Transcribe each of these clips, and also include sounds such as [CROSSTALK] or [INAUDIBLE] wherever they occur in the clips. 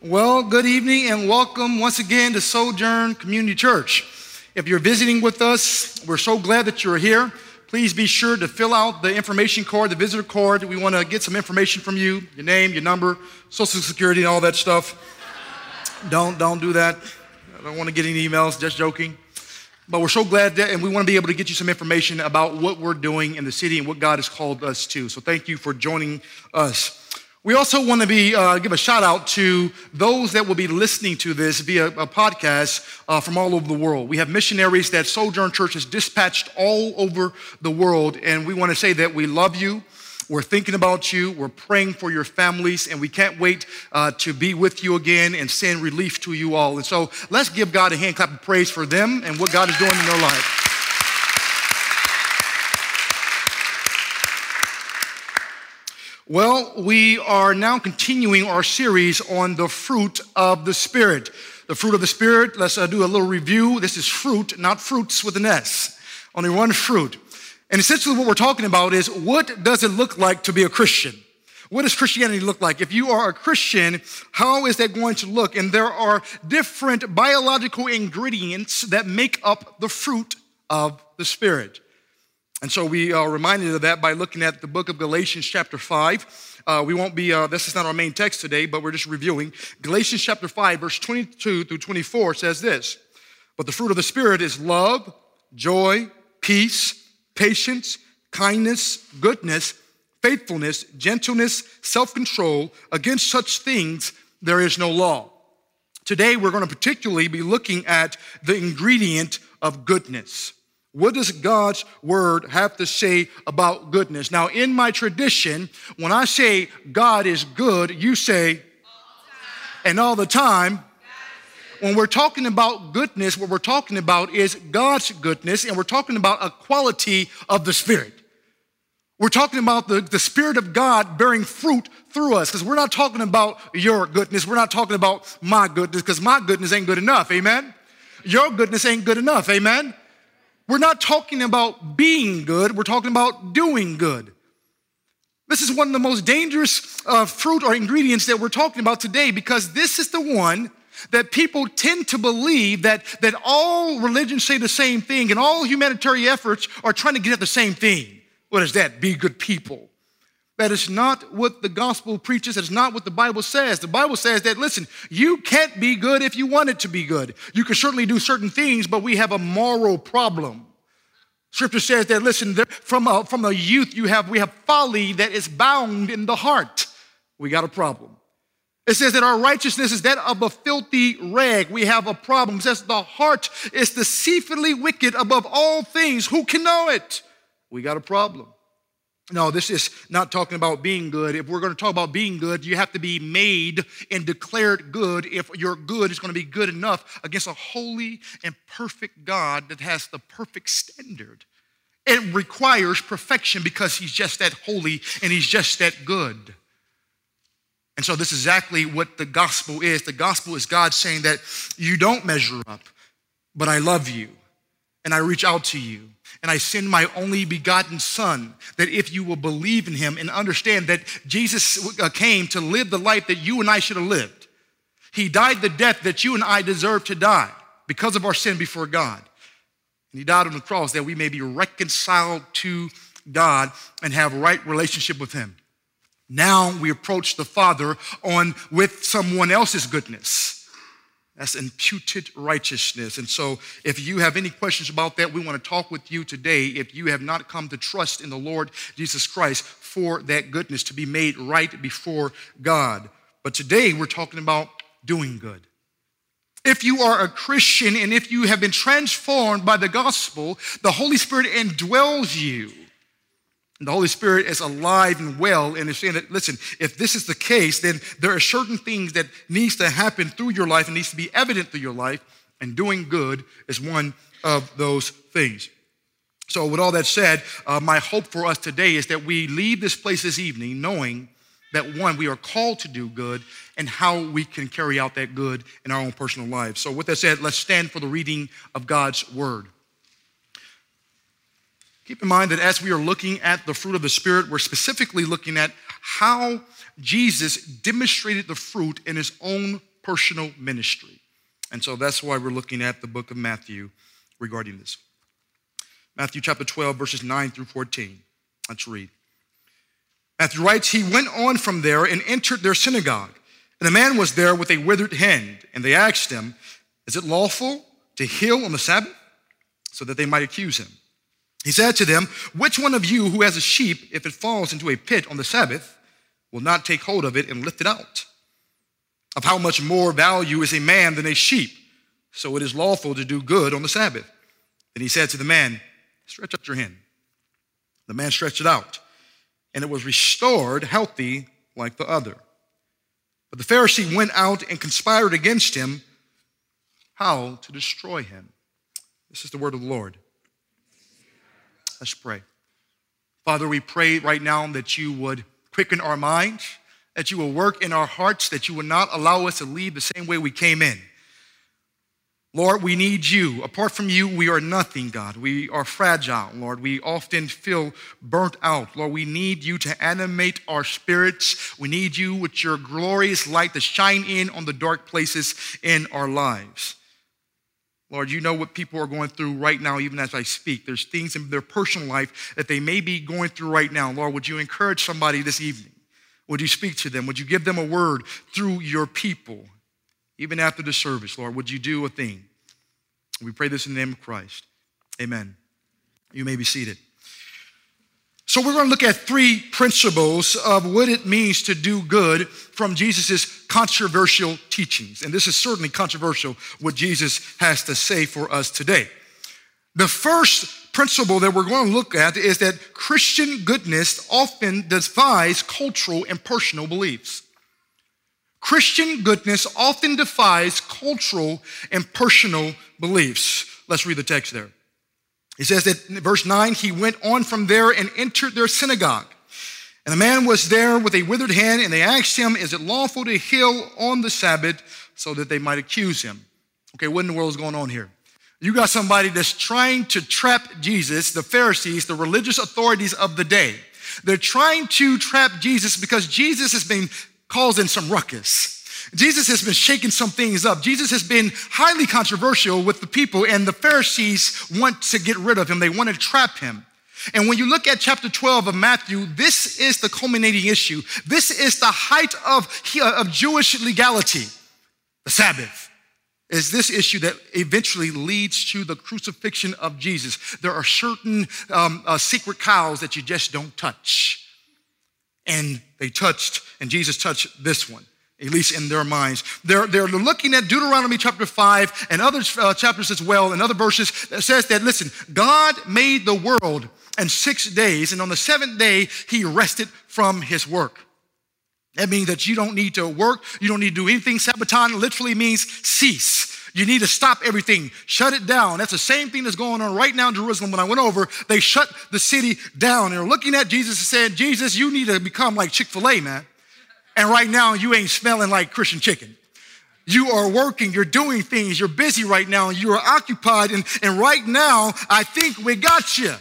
Well, good evening and welcome once again to Sojourn Community Church. If you're visiting with us, we're so glad that you're here. Please be sure to fill out the information card, the visitor card. We want to get some information from you your name, your number, social security, and all that stuff. don't, don't do that. I don't want to get any emails, just joking. But we're so glad that, and we want to be able to get you some information about what we're doing in the city and what God has called us to. So thank you for joining us. We also want to be uh, give a shout out to those that will be listening to this via a podcast uh, from all over the world. We have missionaries that Sojourn Church has dispatched all over the world, and we want to say that we love you. We're thinking about you. We're praying for your families, and we can't wait uh, to be with you again and send relief to you all. And so let's give God a hand clap of praise for them and what God is doing in their life. Well, we are now continuing our series on the fruit of the Spirit. The fruit of the Spirit, let's uh, do a little review. This is fruit, not fruits with an S, only one fruit. And essentially, what we're talking about is what does it look like to be a Christian? What does Christianity look like? If you are a Christian, how is that going to look? And there are different biological ingredients that make up the fruit of the Spirit. And so we are reminded of that by looking at the book of Galatians, chapter 5. Uh, we won't be, uh, this is not our main text today, but we're just reviewing. Galatians, chapter 5, verse 22 through 24 says this But the fruit of the Spirit is love, joy, peace, patience, kindness, goodness, faithfulness, gentleness, self control. Against such things, there is no law. Today, we're going to particularly be looking at the ingredient of goodness. What does God's word have to say about goodness? Now, in my tradition, when I say God is good, you say, and all the time. When we're talking about goodness, what we're talking about is God's goodness, and we're talking about a quality of the Spirit. We're talking about the, the Spirit of God bearing fruit through us, because we're not talking about your goodness. We're not talking about my goodness, because my goodness ain't good enough. Amen? Your goodness ain't good enough. Amen? We're not talking about being good, we're talking about doing good. This is one of the most dangerous uh, fruit or ingredients that we're talking about today because this is the one that people tend to believe that, that all religions say the same thing and all humanitarian efforts are trying to get at the same thing. What is that? Be good people. That is not what the gospel preaches. That is not what the Bible says. The Bible says that, listen, you can't be good if you want it to be good. You can certainly do certain things, but we have a moral problem. Scripture says that, listen, from a, from a youth, you have, we have folly that is bound in the heart. We got a problem. It says that our righteousness is that of a filthy rag. We have a problem. It says the heart is deceitfully wicked above all things. Who can know it? We got a problem. No, this is not talking about being good. If we're going to talk about being good, you have to be made and declared good if your good is going to be good enough against a holy and perfect God that has the perfect standard. It requires perfection because he's just that holy and he's just that good. And so, this is exactly what the gospel is. The gospel is God saying that you don't measure up, but I love you and I reach out to you and I send my only begotten Son, that if you will believe in him and understand that Jesus uh, came to live the life that you and I should have lived, he died the death that you and I deserve to die because of our sin before God. And he died on the cross that we may be reconciled to God and have right relationship with him. Now we approach the Father on with someone else's goodness that's imputed righteousness. And so, if you have any questions about that, we want to talk with you today. If you have not come to trust in the Lord Jesus Christ for that goodness to be made right before God. But today, we're talking about doing good. If you are a Christian and if you have been transformed by the gospel, the Holy Spirit indwells you. And the Holy Spirit is alive and well and is saying that, listen, if this is the case, then there are certain things that needs to happen through your life and needs to be evident through your life, and doing good is one of those things. So, with all that said, uh, my hope for us today is that we leave this place this evening knowing that one, we are called to do good and how we can carry out that good in our own personal lives. So, with that said, let's stand for the reading of God's word. Keep in mind that as we are looking at the fruit of the Spirit, we're specifically looking at how Jesus demonstrated the fruit in his own personal ministry. And so that's why we're looking at the book of Matthew regarding this. Matthew chapter 12, verses 9 through 14. Let's read. Matthew writes, He went on from there and entered their synagogue. And a man was there with a withered hand. And they asked him, Is it lawful to heal on the Sabbath? So that they might accuse him. He said to them, Which one of you who has a sheep, if it falls into a pit on the Sabbath, will not take hold of it and lift it out? Of how much more value is a man than a sheep? So it is lawful to do good on the Sabbath. Then he said to the man, Stretch out your hand. The man stretched it out, and it was restored healthy like the other. But the Pharisee went out and conspired against him how to destroy him. This is the word of the Lord. Let's pray. Father, we pray right now that you would quicken our minds, that you will work in our hearts, that you will not allow us to leave the same way we came in. Lord, we need you. Apart from you, we are nothing, God. We are fragile, Lord. We often feel burnt out. Lord, we need you to animate our spirits. We need you with your glorious light to shine in on the dark places in our lives. Lord, you know what people are going through right now, even as I speak. There's things in their personal life that they may be going through right now. Lord, would you encourage somebody this evening? Would you speak to them? Would you give them a word through your people? Even after the service, Lord, would you do a thing? We pray this in the name of Christ. Amen. You may be seated. So, we're going to look at three principles of what it means to do good from Jesus' controversial teachings. And this is certainly controversial what Jesus has to say for us today. The first principle that we're going to look at is that Christian goodness often defies cultural and personal beliefs. Christian goodness often defies cultural and personal beliefs. Let's read the text there. He says that in verse 9, he went on from there and entered their synagogue. And the man was there with a withered hand, and they asked him, Is it lawful to heal on the Sabbath so that they might accuse him? Okay, what in the world is going on here? You got somebody that's trying to trap Jesus, the Pharisees, the religious authorities of the day. They're trying to trap Jesus because Jesus has been causing some ruckus. Jesus has been shaking some things up. Jesus has been highly controversial with the people, and the Pharisees want to get rid of him. They want to trap him. And when you look at chapter 12 of Matthew, this is the culminating issue. This is the height of, of Jewish legality. The Sabbath is this issue that eventually leads to the crucifixion of Jesus. There are certain um, uh, secret cows that you just don't touch. And they touched, and Jesus touched this one at least in their minds. They're, they're looking at Deuteronomy chapter 5 and other uh, chapters as well, and other verses that says that, listen, God made the world in six days, and on the seventh day, he rested from his work. That means that you don't need to work, you don't need to do anything. Sabbaton literally means cease. You need to stop everything, shut it down. That's the same thing that's going on right now in Jerusalem. When I went over, they shut the city down. They're looking at Jesus and saying, Jesus, you need to become like Chick fil A, man. And right now, you ain't smelling like Christian chicken. You are working, you're doing things, you're busy right now, you are occupied, and, and right now, I think we got you.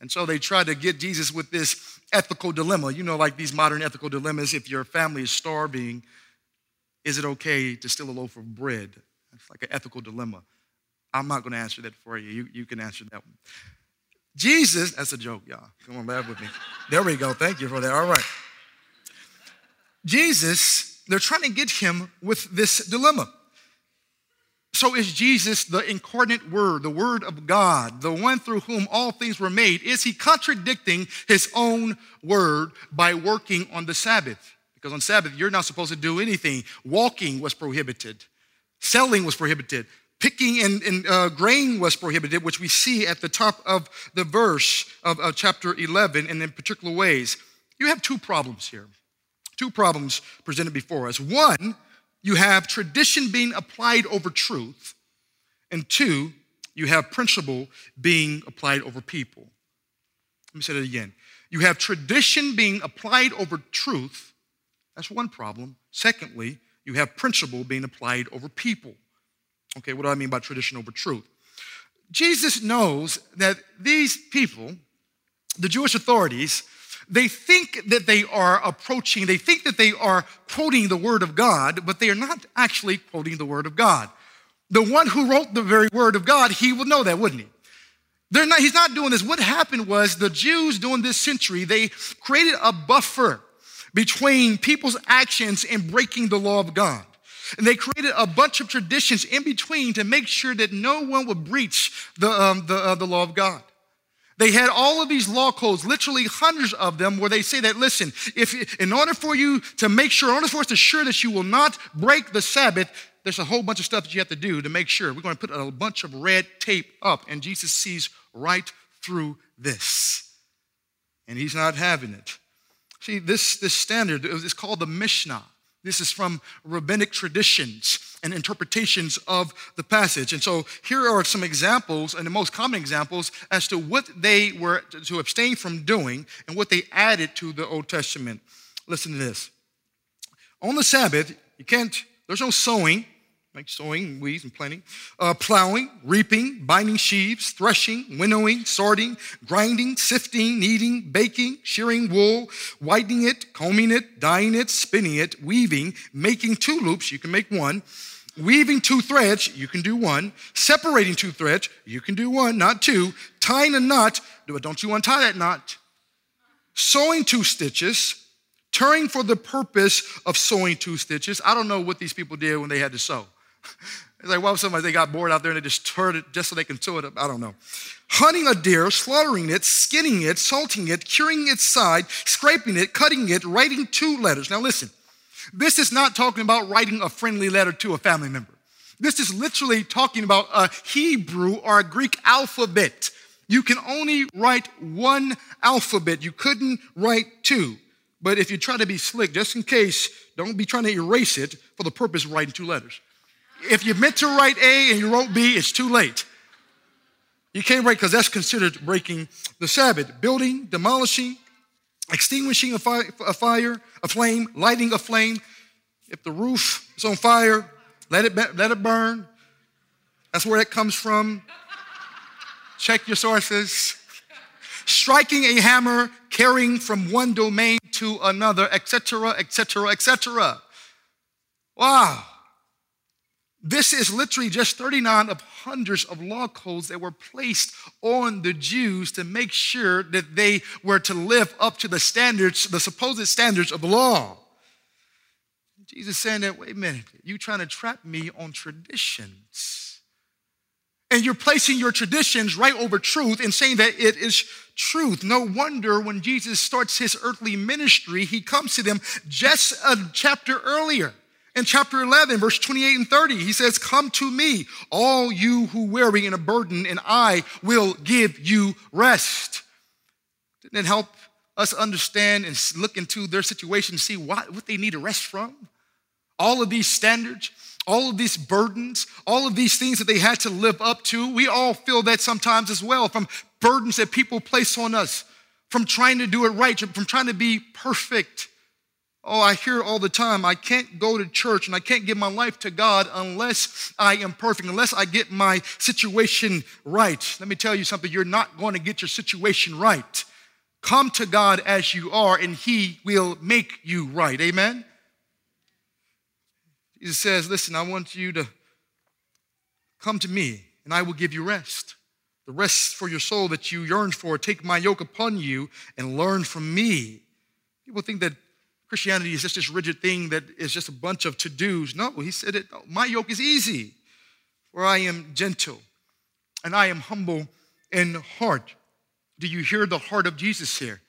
And so they try to get Jesus with this ethical dilemma. You know, like these modern ethical dilemmas if your family is starving, is it okay to steal a loaf of bread? It's like an ethical dilemma. I'm not going to answer that for you. you. You can answer that one. Jesus, that's a joke, y'all. Come on, laugh with me. There we go. Thank you for that. All right. Jesus, they're trying to get him with this dilemma. So is Jesus the incarnate word, the word of God, the one through whom all things were made? Is he contradicting his own word by working on the Sabbath? Because on Sabbath, you're not supposed to do anything. Walking was prohibited, selling was prohibited, picking and, and uh, grain was prohibited, which we see at the top of the verse of uh, chapter 11 and in particular ways. You have two problems here two problems presented before us. One, you have tradition being applied over truth, and two, you have principle being applied over people. Let me say that again. You have tradition being applied over truth. That's one problem. Secondly, you have principle being applied over people. Okay, what do I mean by tradition over truth? Jesus knows that these people, the Jewish authorities, they think that they are approaching, they think that they are quoting the Word of God, but they are not actually quoting the Word of God. The one who wrote the very Word of God, he would know that, wouldn't he? They're not, he's not doing this. What happened was the Jews during this century, they created a buffer between people's actions and breaking the law of God. And they created a bunch of traditions in between to make sure that no one would breach the, um, the, uh, the law of God. They had all of these law codes, literally hundreds of them, where they say that, listen, if in order for you to make sure, in order for us to assure that you will not break the Sabbath, there's a whole bunch of stuff that you have to do to make sure. We're going to put a bunch of red tape up, and Jesus sees right through this. And he's not having it. See, this, this standard is called the Mishnah. This is from rabbinic traditions and interpretations of the passage. And so here are some examples, and the most common examples, as to what they were to abstain from doing and what they added to the Old Testament. Listen to this. On the Sabbath, you can't, there's no sowing, like sowing, weeds, and planting, uh, plowing, reaping, binding sheaves, threshing, winnowing, sorting, grinding, sifting, kneading, baking, shearing wool, whitening it, combing it, dyeing it, spinning it, weaving, making two loops, you can make one, weaving two threads, you can do one, separating two threads, you can do one, not two, tying a knot, but don't you untie that knot, sewing two stitches, turning for the purpose of sewing two stitches. I don't know what these people did when they had to sew. It's like, well, somebody they got bored out there and they just turned it just so they can sew it up. I don't know. Hunting a deer, slaughtering it, skinning it, salting it, curing its side, scraping it, cutting it, writing two letters. Now listen, this is not talking about writing a friendly letter to a family member. This is literally talking about a Hebrew or a Greek alphabet. You can only write one alphabet. You couldn't write two. But if you try to be slick, just in case, don't be trying to erase it for the purpose of writing two letters. If you meant to write A and you wrote B, it's too late. You can't write because that's considered breaking the Sabbath. Building, demolishing, extinguishing a fire, a fire, a flame, lighting a flame. If the roof is on fire, let it, let it burn. That's where that comes from. Check your sources. Striking a hammer, carrying from one domain to another, etc., etc., etc. Wow. This is literally just 39 of hundreds of law codes that were placed on the Jews to make sure that they were to live up to the standards, the supposed standards of the law. Jesus saying that, wait a minute, you trying to trap me on traditions. And you're placing your traditions right over truth and saying that it is truth. No wonder when Jesus starts his earthly ministry, he comes to them just a chapter earlier. In chapter 11, verse 28 and 30, he says, Come to me, all you who weary and a burden, and I will give you rest. Didn't it help us understand and look into their situation, see what, what they need to rest from? All of these standards, all of these burdens, all of these things that they had to live up to. We all feel that sometimes as well from burdens that people place on us, from trying to do it right, from trying to be perfect. Oh, I hear all the time, I can't go to church and I can't give my life to God unless I am perfect, unless I get my situation right. Let me tell you something, you're not going to get your situation right. Come to God as you are, and He will make you right. Amen? Jesus says, Listen, I want you to come to me, and I will give you rest. The rest for your soul that you yearn for. Take my yoke upon you and learn from me. People think that Christianity is just this rigid thing that is just a bunch of to dos. No, he said it. My yoke is easy, for I am gentle and I am humble in heart. Do you hear the heart of Jesus here?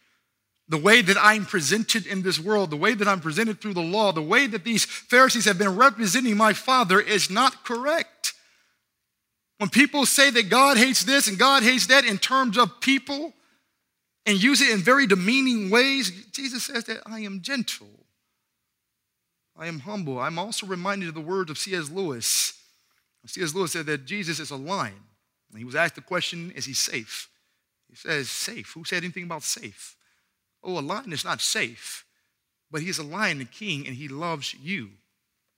The way that I'm presented in this world, the way that I'm presented through the law, the way that these Pharisees have been representing my Father is not correct. When people say that God hates this and God hates that in terms of people, and use it in very demeaning ways, Jesus says that I am gentle. I am humble. I'm also reminded of the words of C.S. Lewis. C.S. Lewis said that Jesus is a lion. And he was asked the question, is he safe? He says, safe. Who said anything about safe? Oh, a lion is not safe, but he's a lion and king, and he loves you.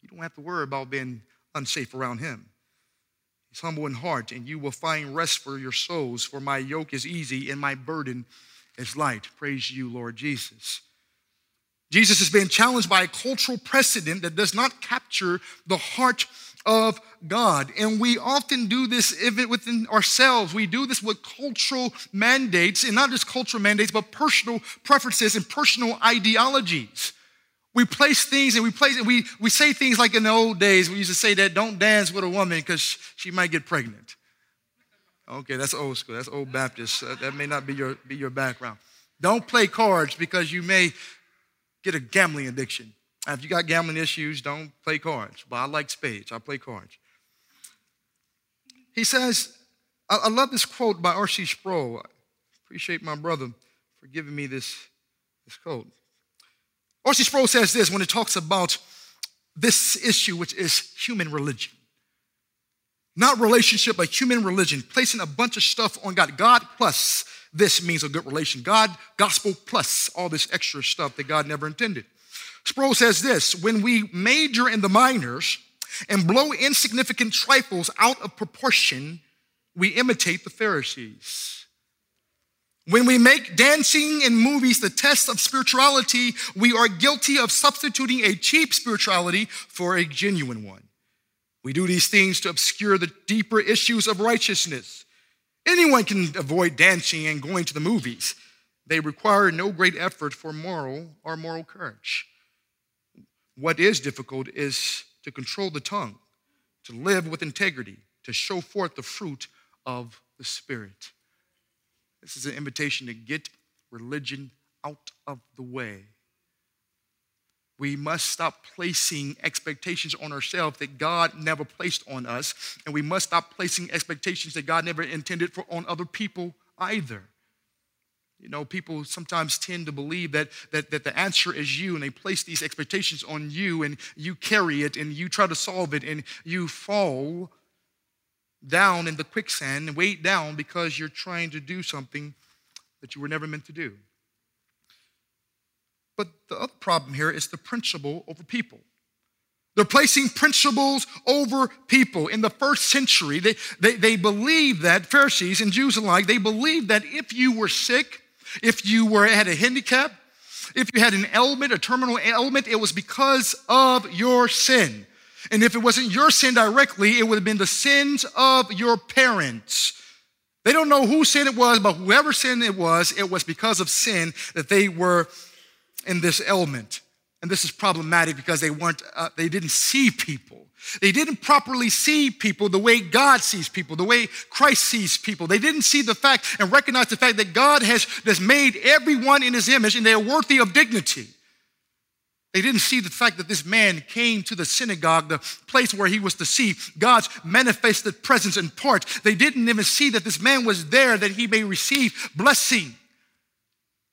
You don't have to worry about being unsafe around him. He's humble in heart, and you will find rest for your souls, for my yoke is easy and my burden is light. Praise you, Lord Jesus. Jesus is being challenged by a cultural precedent that does not capture the heart of God. And we often do this even within ourselves. We do this with cultural mandates, and not just cultural mandates, but personal preferences and personal ideologies. We place things and we place and we, we say things like in the old days, we used to say that don't dance with a woman because she might get pregnant. Okay, that's old school. That's old Baptist. Uh, that may not be your, be your background. Don't play cards because you may get a gambling addiction. If you got gambling issues, don't play cards. But I like spades. I play cards. He says, I, I love this quote by R.C. Sproul. I appreciate my brother for giving me this, this quote. R.C. Sproul says this when it talks about this issue, which is human religion. Not relationship, but human religion, placing a bunch of stuff on God. God plus this means a good relation. God, gospel plus all this extra stuff that God never intended. Sproul says this when we major in the minors and blow insignificant trifles out of proportion, we imitate the Pharisees. When we make dancing and movies the test of spirituality, we are guilty of substituting a cheap spirituality for a genuine one. We do these things to obscure the deeper issues of righteousness. Anyone can avoid dancing and going to the movies. They require no great effort for moral or moral courage. What is difficult is to control the tongue, to live with integrity, to show forth the fruit of the Spirit. This is an invitation to get religion out of the way. We must stop placing expectations on ourselves that God never placed on us, and we must stop placing expectations that God never intended for on other people either. You know, people sometimes tend to believe that, that, that the answer is you, and they place these expectations on you, and you carry it, and you try to solve it, and you fall down in the quicksand and weighed down because you're trying to do something that you were never meant to do. But the other problem here is the principle over people. They're placing principles over people. In the first century, they, they, they believed that, Pharisees and Jews alike, they believed that if you were sick, if you were had a handicap, if you had an ailment, a terminal ailment, it was because of your sin. And if it wasn't your sin directly, it would have been the sins of your parents. They don't know whose sin it was, but whoever sin it was, it was because of sin that they were in this ailment. And this is problematic because they weren't, uh, they didn't see people. They didn't properly see people the way God sees people, the way Christ sees people. They didn't see the fact and recognize the fact that God has, has made everyone in his image and they are worthy of dignity. They didn't see the fact that this man came to the synagogue, the place where he was to see God's manifested presence in part. They didn't even see that this man was there that he may receive blessing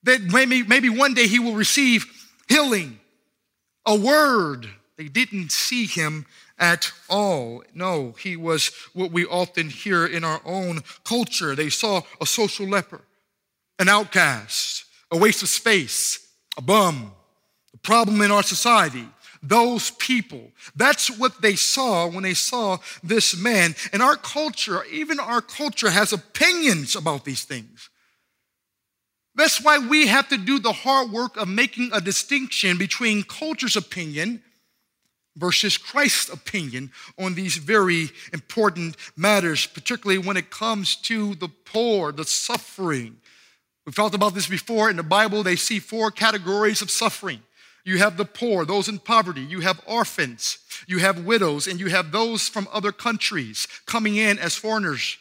that maybe, maybe one day he will receive healing, a word. They didn't see him at all. No, he was what we often hear in our own culture. They saw a social leper, an outcast, a waste of space, a bum, a problem in our society. Those people. That's what they saw when they saw this man. And our culture, even our culture, has opinions about these things. That's why we have to do the hard work of making a distinction between culture's opinion versus Christ's opinion on these very important matters, particularly when it comes to the poor, the suffering. We've talked about this before. In the Bible, they see four categories of suffering. You have the poor, those in poverty. You have orphans. You have widows, and you have those from other countries coming in as foreigners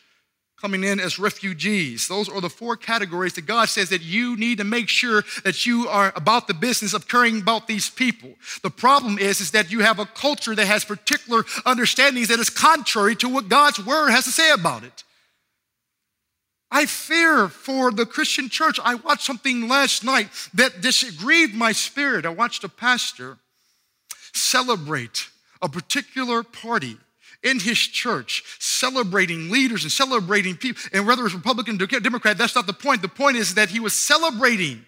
coming in as refugees. Those are the four categories that God says that you need to make sure that you are about the business of caring about these people. The problem is, is that you have a culture that has particular understandings that is contrary to what God's word has to say about it. I fear for the Christian church. I watched something last night that disagreed my spirit. I watched a pastor celebrate a particular party in his church, celebrating leaders and celebrating people. And whether it's Republican Democrat, that's not the point. The point is that he was celebrating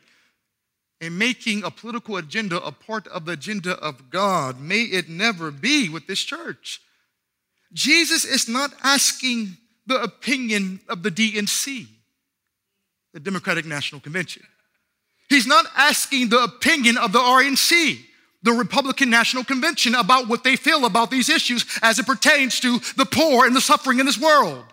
and making a political agenda a part of the agenda of God. May it never be with this church. Jesus is not asking the opinion of the DNC. the Democratic National Convention. He's not asking the opinion of the RNC, the Republican National Convention, about what they feel about these issues as it pertains to the poor and the suffering in this world.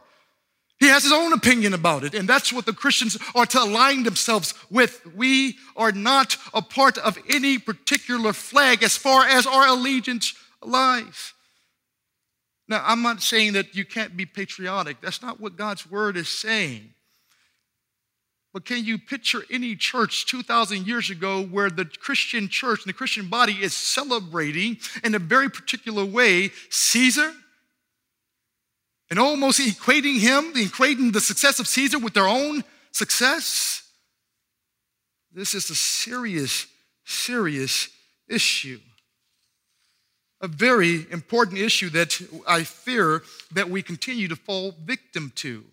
He has his own opinion about it, and that's what the Christians are to align themselves with. We are not a part of any particular flag as far as our allegiance lies. Now, I'm not saying that you can't be patriotic. That's not what God's word is saying. But can you picture any church 2,000 years ago where the Christian church and the Christian body is celebrating in a very particular way Caesar and almost equating him, equating the success of Caesar with their own success. This is a serious, serious issue. A very important issue that I fear that we continue to fall victim to.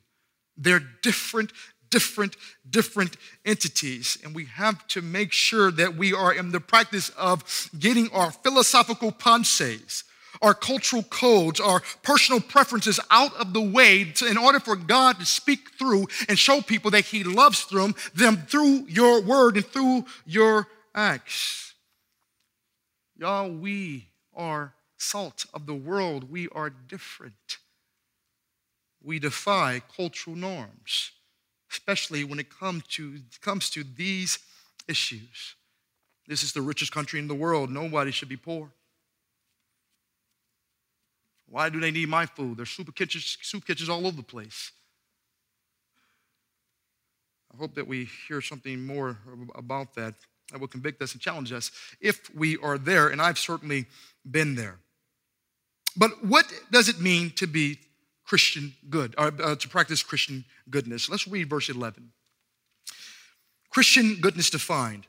They're different, different, different entities. And we have to make sure that we are in the practice of getting our philosophical pensées our cultural codes, our personal preferences out of the way to, in order for God to speak through and show people that He loves them, them through your word and through your acts. Y'all, we are salt of the world. We are different. We defy cultural norms, especially when it comes to, comes to these issues. This is the richest country in the world. Nobody should be poor. Why do they need my food? There's soup kitchens, soup kitchens all over the place. I hope that we hear something more about that that will convict us and challenge us if we are there, and I've certainly been there. But what does it mean to be Christian good, or uh, to practice Christian goodness? Let's read verse 11. Christian goodness defined.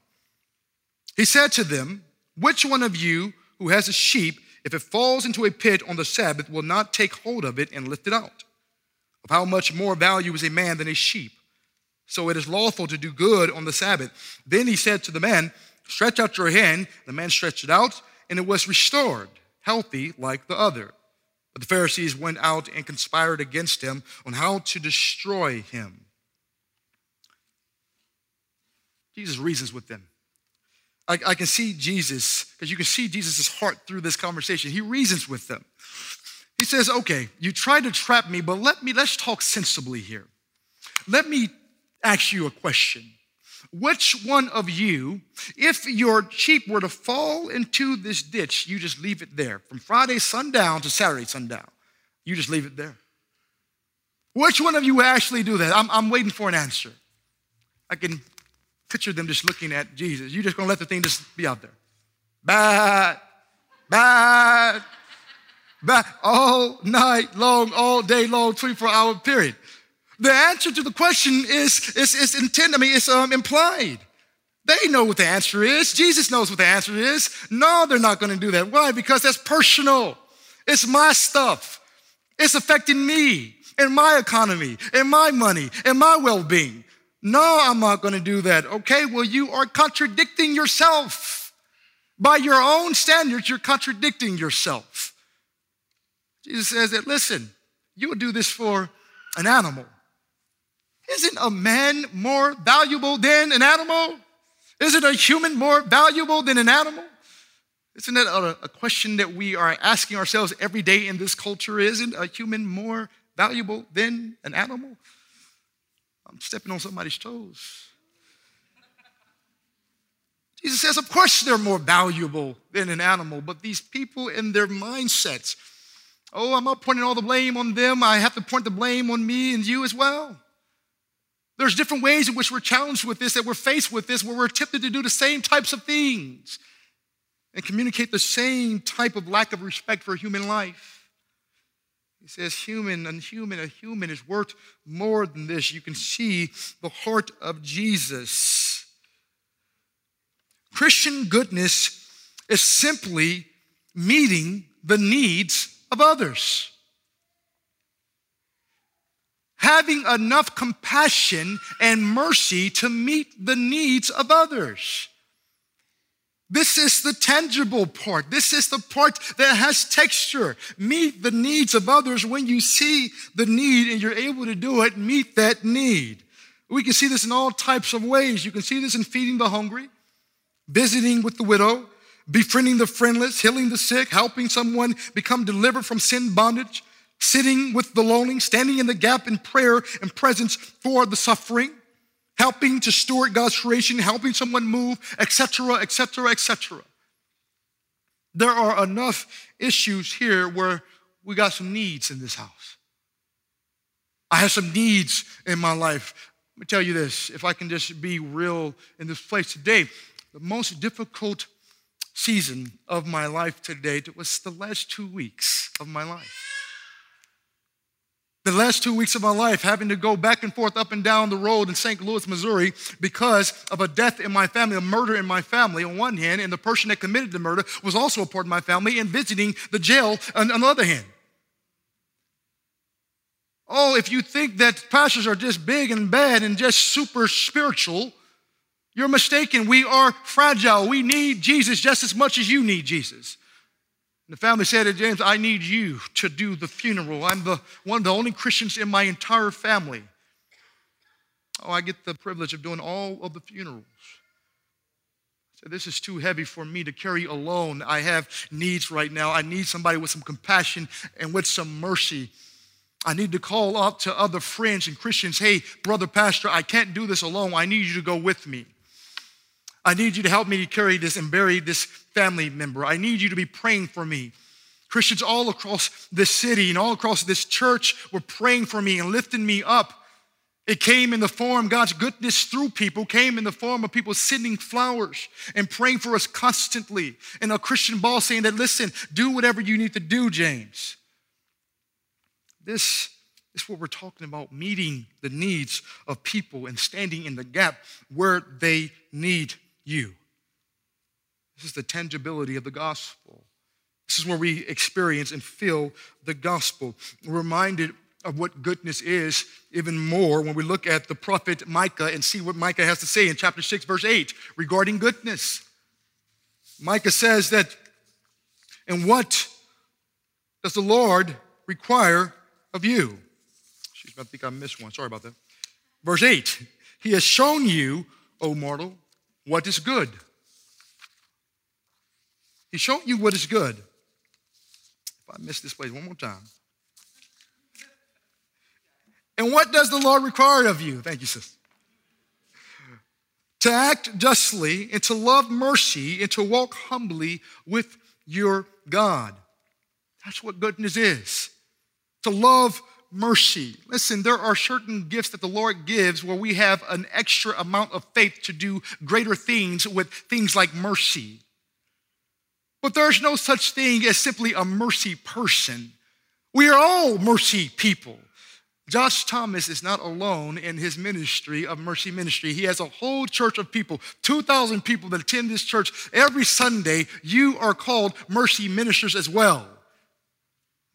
He said to them, Which one of you who has a sheep if it falls into a pit on the Sabbath, will not take hold of it and lift it out. Of how much more value is a man than a sheep? So it is lawful to do good on the Sabbath. Then he said to the man, Stretch out your hand. The man stretched it out, and it was restored, healthy like the other. But the Pharisees went out and conspired against him on how to destroy him. Jesus reasons with them. I, I can see Jesus, because you can see Jesus' heart through this conversation. He reasons with them. He says, okay, you tried to trap me, but let me, let's talk sensibly here. Let me ask you a question. Which one of you, if your sheep were to fall into this ditch, you just leave it there from Friday sundown to Saturday sundown? You just leave it there. Which one of you actually do that? I'm, I'm waiting for an answer. I can picture them just looking at Jesus. You're just gonna let the thing just be out there. Bad, bad, bad, all night long, all day long, 24 hour period. The answer to the question is, is, is intended, I mean, it's um, implied. They know what the answer is. Jesus knows what the answer is. No, they're not gonna do that. Why? Because that's personal. It's my stuff. It's affecting me and my economy and my money and my well being. No, I'm not going to do that. Okay, well, you are contradicting yourself. By your own standards, you're contradicting yourself. Jesus says that, listen, you would do this for an animal. Isn't a man more valuable than an animal? Isn't a human more valuable than an animal? Isn't that a, a question that we are asking ourselves every day in this culture? Isn't a human more valuable than an animal? I'm stepping on somebody's toes. Jesus says, of course, they're more valuable than an animal, but these people and their mindsets, oh, I'm not pointing all the blame on them. I have to point the blame on me and you as well. There's different ways in which we're challenged with this, that we're faced with this, where we're tempted to do the same types of things and communicate the same type of lack of respect for human life. He says, human and human, a human is worth more than this. You can see the heart of Jesus. Christian goodness is simply meeting the needs of others. Having enough compassion and mercy to meet the needs of others. This is the tangible part. This is the part that has texture. Meet the needs of others. When you see the need and you're able to do it, meet that need. We can see this in all types of ways. You can see this in feeding the hungry, visiting with the widow, befriending the friendless, healing the sick, helping someone become delivered from sin bondage, sitting with the lonely, standing in the gap in prayer and presence for the suffering, helping to steward God's creation, helping someone move, etc., etc., etc. There are enough issues here where we got some needs in this house. I have some needs in my life. Let me tell you this if I can just be real in this place today, the most difficult season of my life to date was the last two weeks of my life. The last two weeks of my life, having to go back and forth up and down the road in St. Louis, Missouri, because of a death in my family, a murder in my family on one hand, and the person that committed the murder was also a part of my family, and visiting the jail on, the other hand. Oh, if you think that pastors are just big and bad and just super spiritual, you're mistaken. We are fragile. We need Jesus just as much as you need Jesus. The family said to James, I need you to do the funeral. I'm the, one of the only Christians in my entire family. Oh, I get the privilege of doing all of the funerals. So this is too heavy for me to carry alone. I have needs right now. I need somebody with some compassion and with some mercy. I need to call out to other friends and Christians hey, brother pastor, I can't do this alone. I need you to go with me. I need you to help me carry this and bury this family member. I need you to be praying for me. Christians all across this city and all across this church were praying for me and lifting me up. It came in the form, God's goodness through people came in the form of people sending flowers and praying for us constantly. And a Christian boss saying that, listen, do whatever you need to do, James. This is what we're talking about meeting the needs of people and standing in the gap where they need you. This is the tangibility of the gospel. This is where we experience and feel the gospel. We're reminded of what goodness is even more when we look at the prophet Micah and see what Micah has to say in chapter 6, verse 8 regarding goodness. Micah says that, and what does the Lord require of you. Excuse me, I think I missed one. Sorry about that. Verse 8 He has shown you, O mortal, what is good. He showed you what is good. If I miss this place one more time. And what does the Lord require of you? Thank you, sis. To act justly and to love mercy and to walk humbly with your God. That's what goodness is to love mercy. Listen, there are certain gifts that the Lord gives where we have an extra amount of faith to do greater things with things like mercy. But there's no such thing as simply a mercy person. We are all mercy people. Josh Thomas is not alone in his ministry of mercy ministry. He has a whole church of people, 2,000 people that attend this church every Sunday. You are called mercy ministers as well.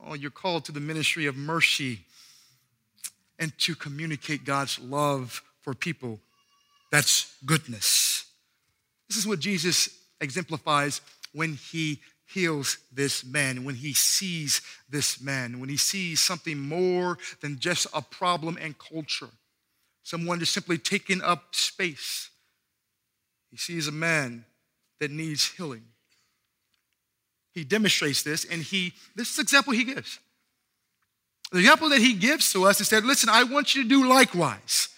Oh, you're called to the ministry of mercy and to communicate God's love for people. That's goodness. This is what Jesus exemplifies when he heals this man, when he sees this man, when he sees something more than just a problem and culture, someone just simply taking up space. He sees a man that needs healing. He demonstrates this, and he, this is the example he gives. The example that he gives to us is that, listen, I want you to do likewise.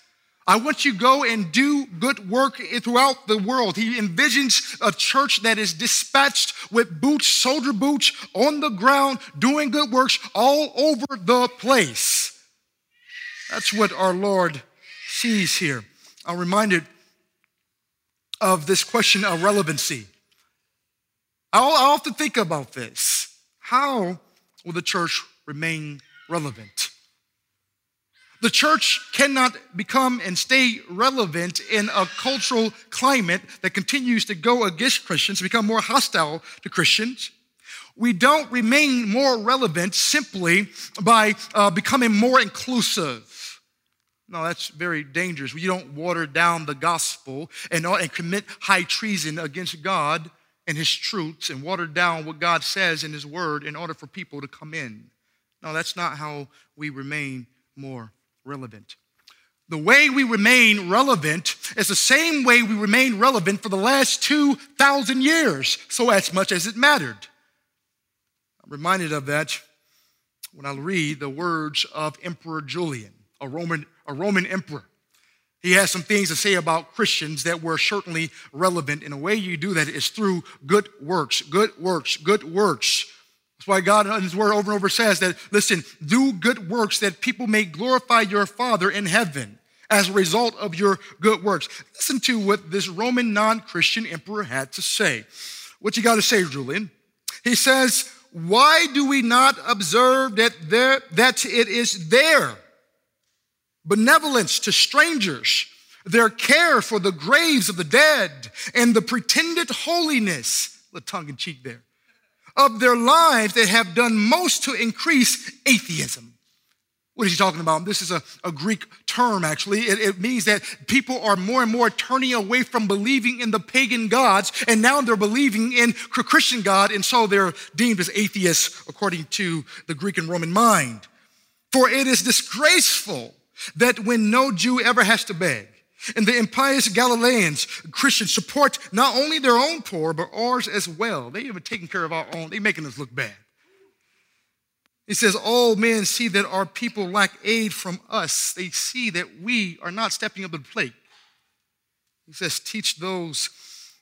I want you to go and do good work throughout the world. He envisions a church that is dispatched with boots, soldier boots, on the ground, doing good works all over the place. That's what our Lord sees here. I'm reminded of this question of relevancy. I often think about this. How will the church remain relevant? The church cannot become and stay relevant in a cultural climate that continues to go against Christians, become more hostile to Christians. We don't remain more relevant simply by uh, becoming more inclusive. No, that's very dangerous. You don't water down the gospel and, and commit high treason against God and his truths and water down what God says in his word in order for people to come in. No, that's not how we remain more relevant. The way we remain relevant is the same way we remain relevant for the last 2,000 years, so as much as it mattered. I'm reminded of that when I read the words of Emperor Julian, a Roman, a Roman emperor. He has some things to say about Christians that were certainly relevant. And the way you do that is through good works, good works, good works. That's why God in His Word over and over says that, listen, do good works that people may glorify your Father in heaven as a result of your good works. Listen to what this Roman non Christian emperor had to say. What you got to say, Julian? He says, Why do we not observe that, there, that it is their benevolence to strangers, their care for the graves of the dead, and the pretended holiness, the tongue in cheek there, of their lives that have done most to increase atheism. What is he talking about? This is a, a Greek term, actually. It, it, means that people are more and more turning away from believing in the pagan gods, and now they're believing in Christian God, and so they're deemed as atheists according to the Greek and Roman mind. For it is disgraceful that when no Jew ever has to beg, and the impious Galileans, Christians, support not only their own poor, but ours as well. They even taking care of our own. They making us look bad. He says, All men see that our people lack aid from us. They see that we are not stepping up to the plate. He says, Teach those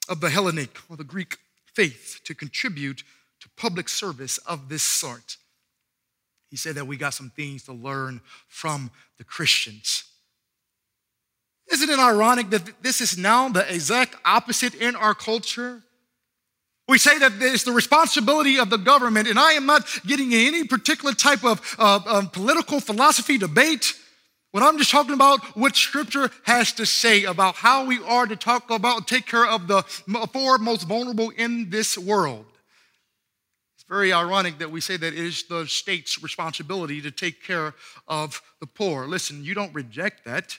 of the Hellenic or the Greek faith to contribute to public service of this sort. He said that we got some things to learn from the Christians. Isn't it ironic that this is now the exact opposite in our culture? We say that it's the responsibility of the government, and I am not getting any particular type of, political philosophy debate. When I'm just talking about what Scripture has to say about how we are to talk about, take care of the four most vulnerable in this world. It's very ironic that we say that it is the state's responsibility to take care of the poor. Listen, you don't reject that.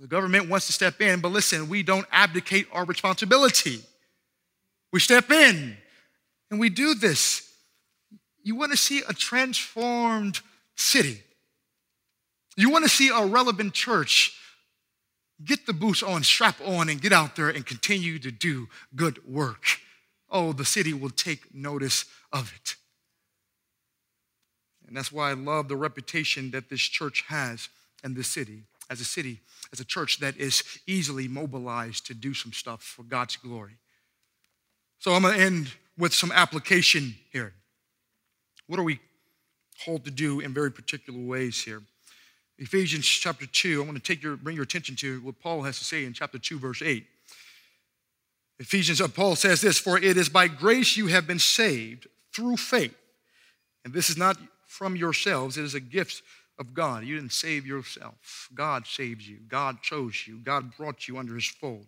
The government wants to step in, but listen, we don't abdicate our responsibility. We step in and we do this. You want to see a transformed city. You want to see a relevant church. Get the boots on, strap on, and get out there and continue to do good work. Oh, the city will take notice of it. And that's why I love the reputation that this church has in this city, as a city, as a church that is easily mobilized to do some stuff for God's glory. So I'm going to end with some application here. What are we called to do in very particular ways here? Ephesians chapter 2, I want to take your, bring your attention to what Paul has to say in chapter 2, verse 8. Ephesians, uh, Paul says this, for it is by grace you have been saved through faith. And this is not from yourselves, it is a gift of God. You didn't save yourself. God saves you. God chose you. God brought you under his fold.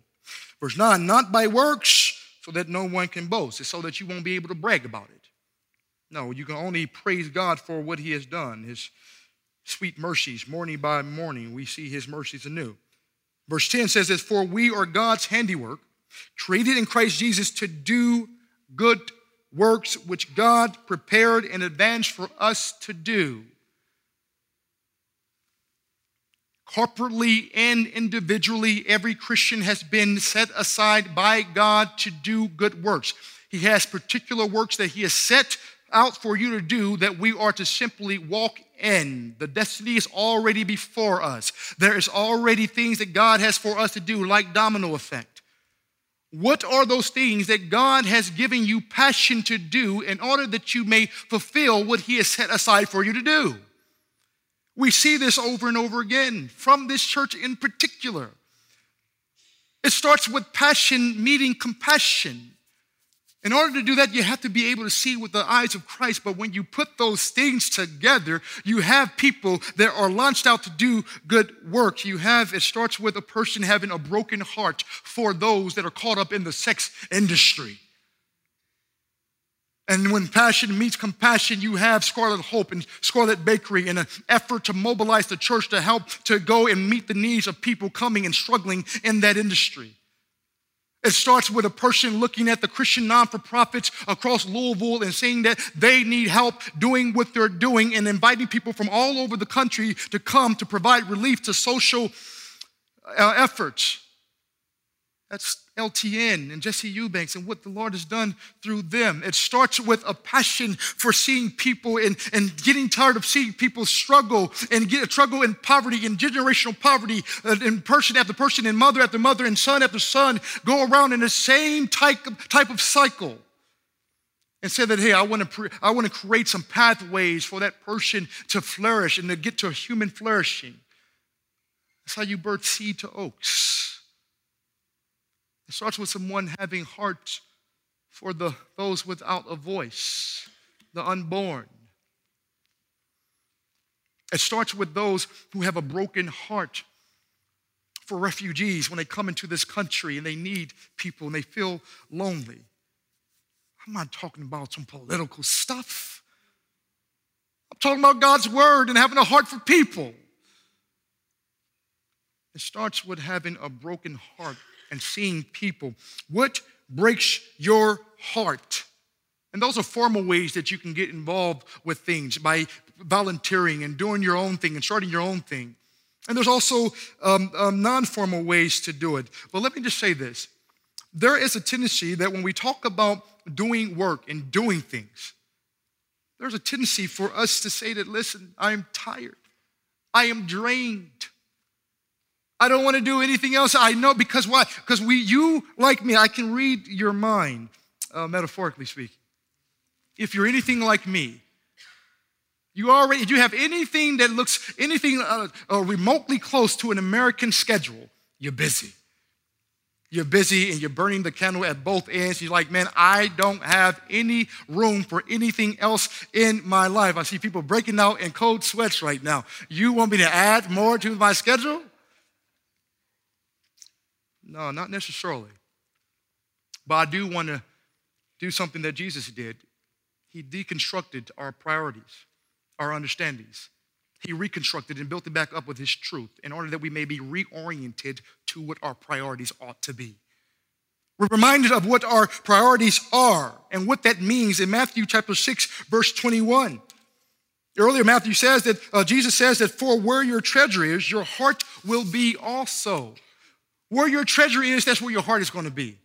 Verse 9, not by works, so that no one can boast. It's so that you won't be able to brag about it. No, you can only praise God for what He has done, His sweet mercies, morning by morning. We see His mercies anew. Verse 10 says this For we are God's handiwork, created in Christ Jesus to do good works which God prepared in advance for us to do. Corporately and individually, every Christian has been set aside by God to do good works. He has particular works that He has set out for you to do that we are to simply walk in. The destiny is already before us. There is already things that God has for us to do, like domino effect. What are those things that God has given you passion to do in order that you may fulfill what He has set aside for you to do? We see this over and over again from this church in particular. It starts with passion meeting compassion. In order to do that, you have to be able to see with the eyes of Christ. But when you put those things together, you have people that are launched out to do good work. You have, it starts with a person having a broken heart for those that are caught up in the sex industry. And when passion meets compassion, you have Scarlet Hope and Scarlet Bakery in an effort to mobilize the church to help to go and meet the needs of people coming and struggling in that industry. It starts with a person looking at the Christian non for profits across Louisville and saying that they need help doing what they're doing and inviting people from all over the country to come to provide relief to social uh, efforts. That's LTN and Jesse Eubanks and what the Lord has done through them. It starts with a passion for seeing people and, and getting tired of seeing people struggle and get struggle in poverty and generational poverty uh, and person after person and mother after mother and son after son go around in the same type of, type of cycle. And say that, hey, I want to pre- I want to create some pathways for that person to flourish and to get to a human flourishing. That's how you birth seed to oaks. It starts with someone having heart for the, those without a voice, the unborn. It starts with those who have a broken heart for refugees when they come into this country and they need people and they feel lonely. I'm not talking about some political stuff. I'm talking about God's word and having a heart for people. It starts with having a broken heart and seeing people. What breaks your heart? And those are formal ways that you can get involved with things by volunteering and doing your own thing and starting your own thing. And there's also um, um, non formal ways to do it. But let me just say this there is a tendency that when we talk about doing work and doing things, there's a tendency for us to say that, listen, I'm tired, I am drained. I don't want to do anything else. I know because why? Because we, you like me, I can read your mind, uh, metaphorically speaking. If you're anything like me, you already, you have anything that looks anything uh, uh, remotely close to an American schedule, you're busy. You're busy and you're burning the candle at both ends. You're like, man, I don't have any room for anything else in my life. I see people breaking out in cold sweats right now. You want me to add more to my schedule? No, not necessarily. But I do want to do something that Jesus did. He deconstructed our priorities, our understandings. He reconstructed and built it back up with His truth in order that we may be reoriented to what our priorities ought to be. We're reminded of what our priorities are and what that means in Matthew chapter 6, verse 21. Earlier, Matthew says that uh, Jesus says that for where your treasure is, your heart will be also. Where your treasure is, that's where your heart is going to be.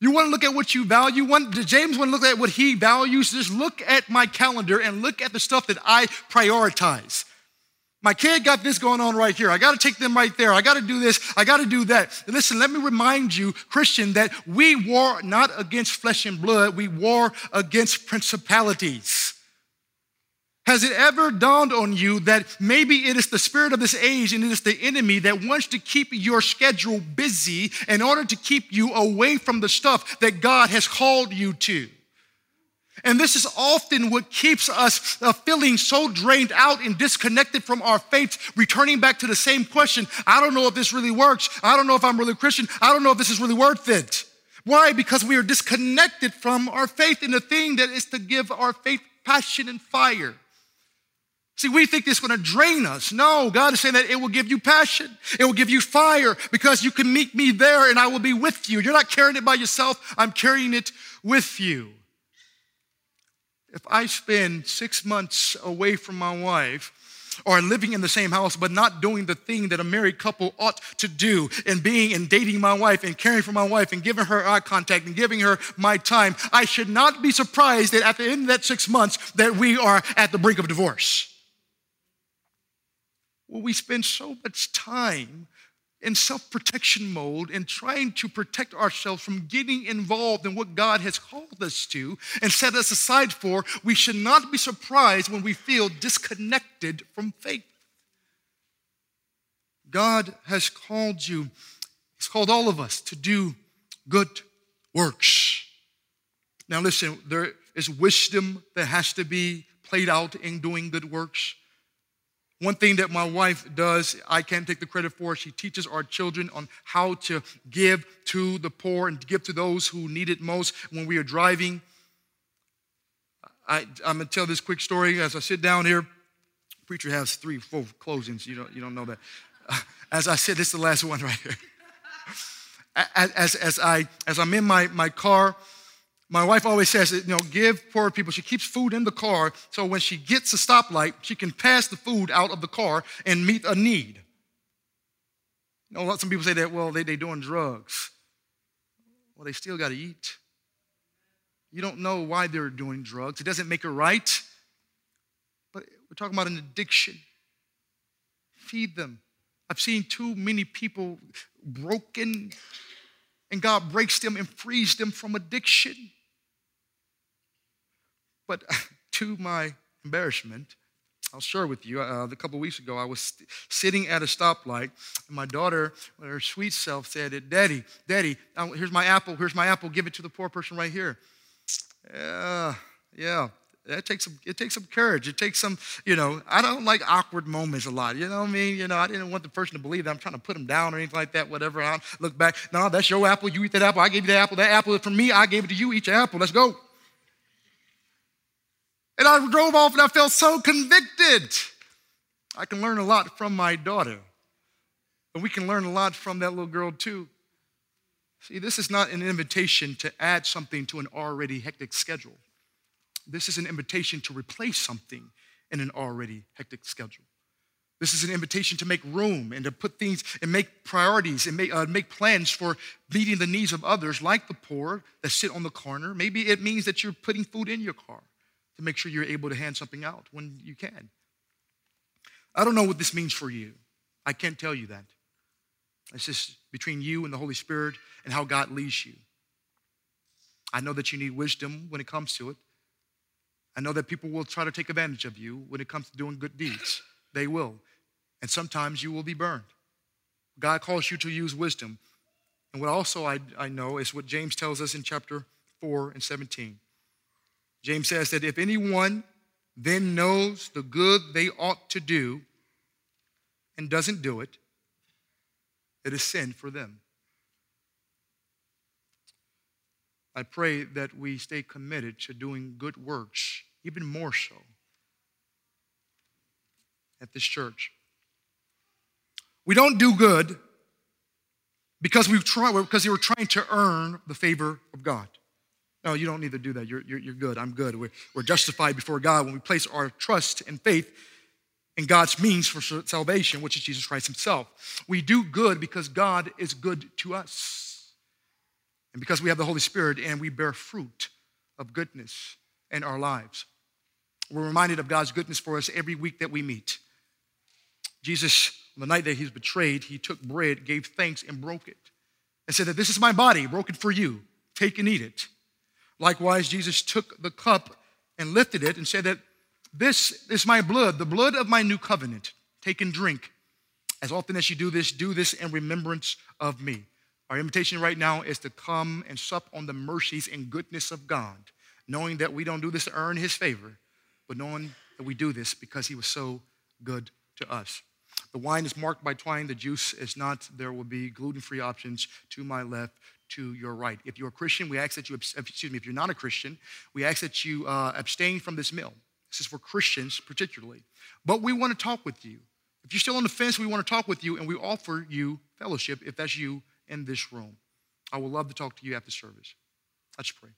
You want to look at what you value? Want, James want to look at what he values? Just look at my calendar and look at the stuff that I prioritize. My kid got this going on right here. I got to take them right there. I got to do this. I got to do that. Listen, let me remind you, Christian, that we war not against flesh and blood, we war against principalities. Has it ever dawned on you that maybe it is the spirit of this age and it is the enemy that wants to keep your schedule busy in order to keep you away from the stuff that God has called you to? And this is often what keeps us uh, feeling so drained out and disconnected from our faith, returning back to the same question I don't know if this really works. I don't know if I'm really Christian. I don't know if this is really worth it. Why? Because we are disconnected from our faith in the thing that is to give our faith passion and fire. See, we think this is going to drain us. No, God is saying that it will give you passion. It will give you fire because you can meet me there and I will be with you. You're not carrying it by yourself, I'm carrying it with you. If I spend six months away from my wife, or living in the same house but not doing the thing that a married couple ought to do and being and dating my wife and caring for my wife and giving her eye contact and giving her my time i should not be surprised that at the end of that six months that we are at the brink of divorce well, we spend so much time in self protection mode and trying to protect ourselves from getting involved in what God has called us to and set us aside for, we should not be surprised when we feel disconnected from faith. God has called you, He's called all of us to do good works. Now, listen, there is wisdom that has to be played out in doing good works. One thing that my wife does, I can't take the credit for, she teaches our children on how to give to the poor and give to those who need it most when we are driving. I, am gonna tell this quick story as I sit down here. Preacher has three, four closings. You don't, you don't know that. [LAUGHS] As I said, this is the last one right here. [LAUGHS] As, as, as, I, as I'm in my, my car, my wife always says, you know, give poor people. She keeps food in the car so when she gets a stoplight, she can pass the food out of the car and meet a need. You know, some people say that, well, they, they doing drugs. Well, they still got to eat. You don't know why they're doing drugs. It doesn't make it right. But we're talking about an addiction. Feed them. I've seen too many people broken, and God breaks them and frees them from addiction. But [LAUGHS] to my embarrassment, I'll share with you. Uh, a couple weeks ago, I was st- sitting at a stoplight, and my daughter, her sweet self, said, "Daddy, Daddy, here's my apple. Here's my apple. Give it to the poor person right here." Yeah, yeah. That takes some. It takes some courage. It takes some. You know, I don't like awkward moments a lot. You know what I mean? You know, I didn't want the person to believe that I'm trying to put them down or anything like that. Whatever. I look back. No, that's your apple. You eat that apple. I gave you the apple. That apple is from me. I gave it to you. Eat your apple. Let's go. And I drove off and I felt so convicted. I can learn a lot from my daughter. And we can learn a lot from that little girl too. See, this is not an invitation to add something to an already hectic schedule. This is an invitation to replace something in an already hectic schedule. This is an invitation to make room and to put things and make priorities and make, uh, make plans for meeting the needs of others, like the poor that sit on the corner. Maybe it means that you're putting food in your car to make sure you're able to hand something out when you can. I don't know what this means for you. I can't tell you that. It's just between you and the Holy Spirit and how God leads you. I know that you need wisdom when it comes to it. I know that people will try to take advantage of you when it comes to doing good deeds. They will. And sometimes you will be burned. God calls you to use wisdom. And what also I, I know is what James tells us in chapter 4 and 17. James says that if anyone then knows the good they ought to do and doesn't do it, it is sin for them. I pray that we stay committed to doing good works, even more so at this church. We don't do good because we try because we were trying to earn the favor of God. No, you don't need to do that. You're, you're, you're good. I'm good. We're, we're justified before God when we place our trust and faith in God's means for salvation, which is Jesus Christ Himself. We do good because God is good to us. And because we have the Holy Spirit and we bear fruit of goodness in our lives. We're reminded of God's goodness for us every week that we meet. Jesus, on the night that he was betrayed, he took bread, gave thanks, and broke it. And said that this is my body broken for you. Take and eat it. Likewise, Jesus took the cup and lifted it and said that this is my blood, the blood of my new covenant. Take and drink. As often as you do this, do this in remembrance of me. Our invitation right now is to come and sup on the mercies and goodness of God, knowing that we don't do this to earn his favor, but knowing that we do this because he was so good to us. The wine is marked by twine, the juice is not. There will be gluten free options to my left to your right. If you're a Christian, we ask that you, excuse me, if you're not a Christian, we ask that you uh, abstain from this meal. This is for Christians particularly. But we want to talk with you. If you're still on the fence, we want to talk with you and we offer you fellowship if that's you in this room. I would love to talk to you after service. Let's pray.